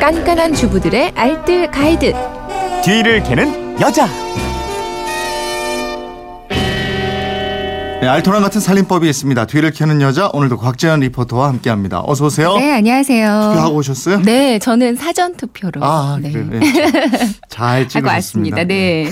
깐깐한 주부들의 알뜰 가이드. 뒤를 캐는 여자. 네, 알토란 같은 살림법이 있습니다. 뒤를 캐는 여자 오늘도 곽재현 리포터와 함께합니다. 어서 오세요. 네, 안녕하세요. 투표하고 오셨어요? 네, 저는 사전 투표로. 아, 네. 그래요. 네. 잘 하고 찍으셨습니다. 왔습니다. 네.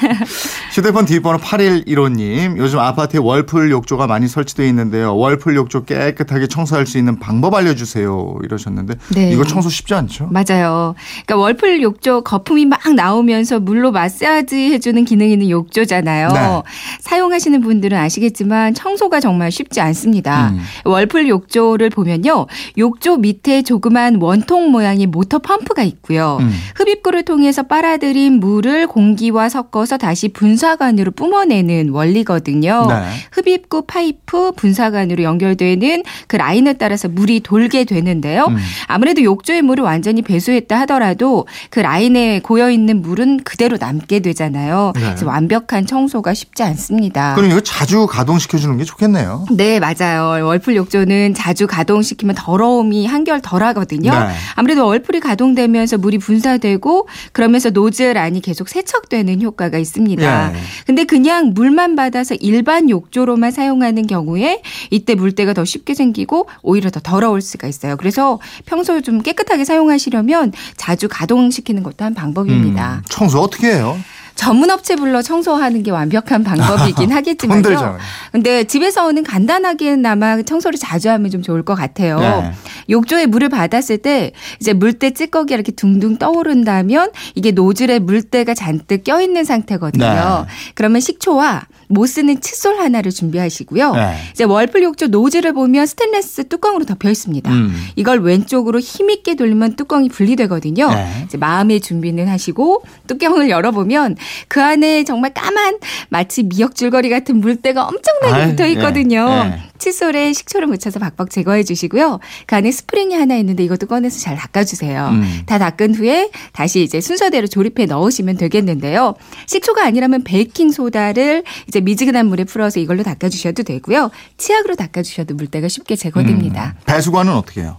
휴대폰 뒷번호 8115님. 요즘 아파트에 월풀 욕조가 많이 설치되어 있는데요. 월풀 욕조 깨끗하게 청소할 수 있는 방법 알려주세요. 이러셨는데 네. 이거 청소 쉽지 않죠? 맞아요. 그러니까 월풀 욕조 거품이 막 나오면서 물로 마사지 해주는 기능 있는 욕조잖아요. 네. 사용하시는 분들은 아시겠지만 청소가 정말 쉽지 않습니다. 음. 월풀 욕조를 보면요. 욕조 밑에 조그만 원통 모양의 모터 펌프가 있고요. 음. 흡입구를 통해서 빨아들인 물을 공기와 섞어서 다시 분사관으로 뿜어내는 원리거든요. 네. 흡입구 파이프 분사관으로 연결되는 그 라인을 따라서 물이 돌게 되는데요. 음. 아무래도 욕조의 물을 완전히 배수했다 하더라도 그 라인에 고여 있는 물은 그대로 남게 되잖아요. 네. 그래서 완벽한 청소가 쉽지 않습니다. 그럼 이거 자주 가동시켜 주는 게 좋겠네요. 네, 맞아요. 월풀 욕조는 자주 가동시키면 더러움이 한결 덜하거든요. 네. 아무래도 월풀이 가동되면서 물이 분사되고 그러면서 노즐 안이 계속 세척되는 효과가 있습니다. 예. 근데 그냥 물만 받아서 일반 욕조로만 사용하는 경우에 이때 물때가 더 쉽게 생기고 오히려 더 더러울 수가 있어요. 그래서 평소에 좀 깨끗하게 사용하시려면 자주 가동시키는 것도 한 방법입니다. 음, 청소 어떻게 해요? 전문 업체 불러 청소하는 게 완벽한 방법이긴 하겠지만요. 근데 집에서는 간단하게나마 청소를 자주 하면 좀 좋을 것 같아요. 네. 욕조에 물을 받았을 때 이제 물때 찌꺼기가 이렇게 둥둥 떠오른다면 이게 노즐에 물때가 잔뜩 껴있는 상태거든요. 네. 그러면 식초와 못 쓰는 칫솔 하나를 준비하시고요. 네. 이제 월풀 욕조 노즐을 보면 스테인레스 뚜껑으로 덮여 있습니다. 음. 이걸 왼쪽으로 힘있게 돌리면 뚜껑이 분리되거든요. 네. 이제 마음의 준비는 하시고 뚜껑을 열어보면 그 안에 정말 까만 마치 미역 줄거리 같은 물때가 엄청나게 붙어 있거든요. 예, 예. 칫솔에 식초를 묻혀서 박박 제거해 주시고요. 그 안에 스프링이 하나 있는데 이것도 꺼내서 잘 닦아주세요. 음. 다 닦은 후에 다시 이제 순서대로 조립해 넣으시면 되겠는데요. 식초가 아니라면 베이킹 소다를 이제 미지근한 물에 풀어서 이걸로 닦아주셔도 되고요. 치약으로 닦아주셔도 물때가 쉽게 제거됩니다. 음. 배수관은 어떻게 해요?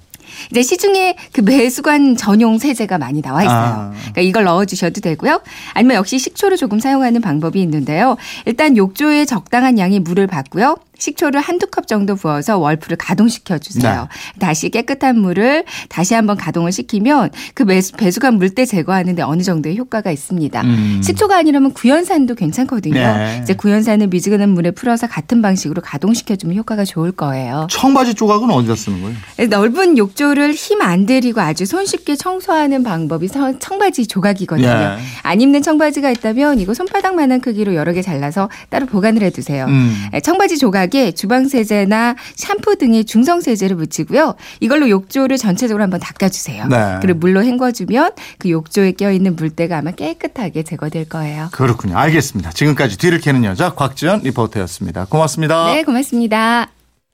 이제 시중에 그 배수관 전용 세제가 많이 나와 있어요. 아. 그러니까 이걸 넣어 주셔도 되고요. 아니면 역시 식초를 조금 사용하는 방법이 있는데요. 일단 욕조에 적당한 양의 물을 받고요. 식초를 한두 컵 정도 부어서 월풀을 가동시켜 주세요. 다시 깨끗한 물을 다시 한번 가동을 시키면 그 배수- 배수관 물때 제거하는데 어느 정도의 효과가 있습니다. 음. 식초가 아니라면 구연산도 괜찮거든요. 네. 이제 구연산을 미지근한 물에 풀어서 같은 방식으로 가동시켜 주면 효과가 좋을 거예요. 청바지 조각은 어디다 쓰는 거예요? 넓은 욕조를 힘 안 들이고 아주 손쉽게 청소하는 방법이 서- 청바지 조각이거든요. 예. 안 입는 청바지가 있다면 이거 손바닥만한 크기로 여러 개 잘라서 따로 보관을 해두세요. 음. 예, 청바지 조 각에 주방 세제나 샴푸 등의 중성 세제를 묻히고요. 이걸로 욕조를 전체적으로 한번 닦아주세요. 네. 그리고 물로 헹궈주면 그 욕조에 껴있는 물때가 아마 깨끗하게 제거될 거예요. 그렇군요. 알겠습니다. 지금까지 뒤를 캐는 여자 곽지연 리포터였습니다. 고맙습니다. 네, 고맙습니다.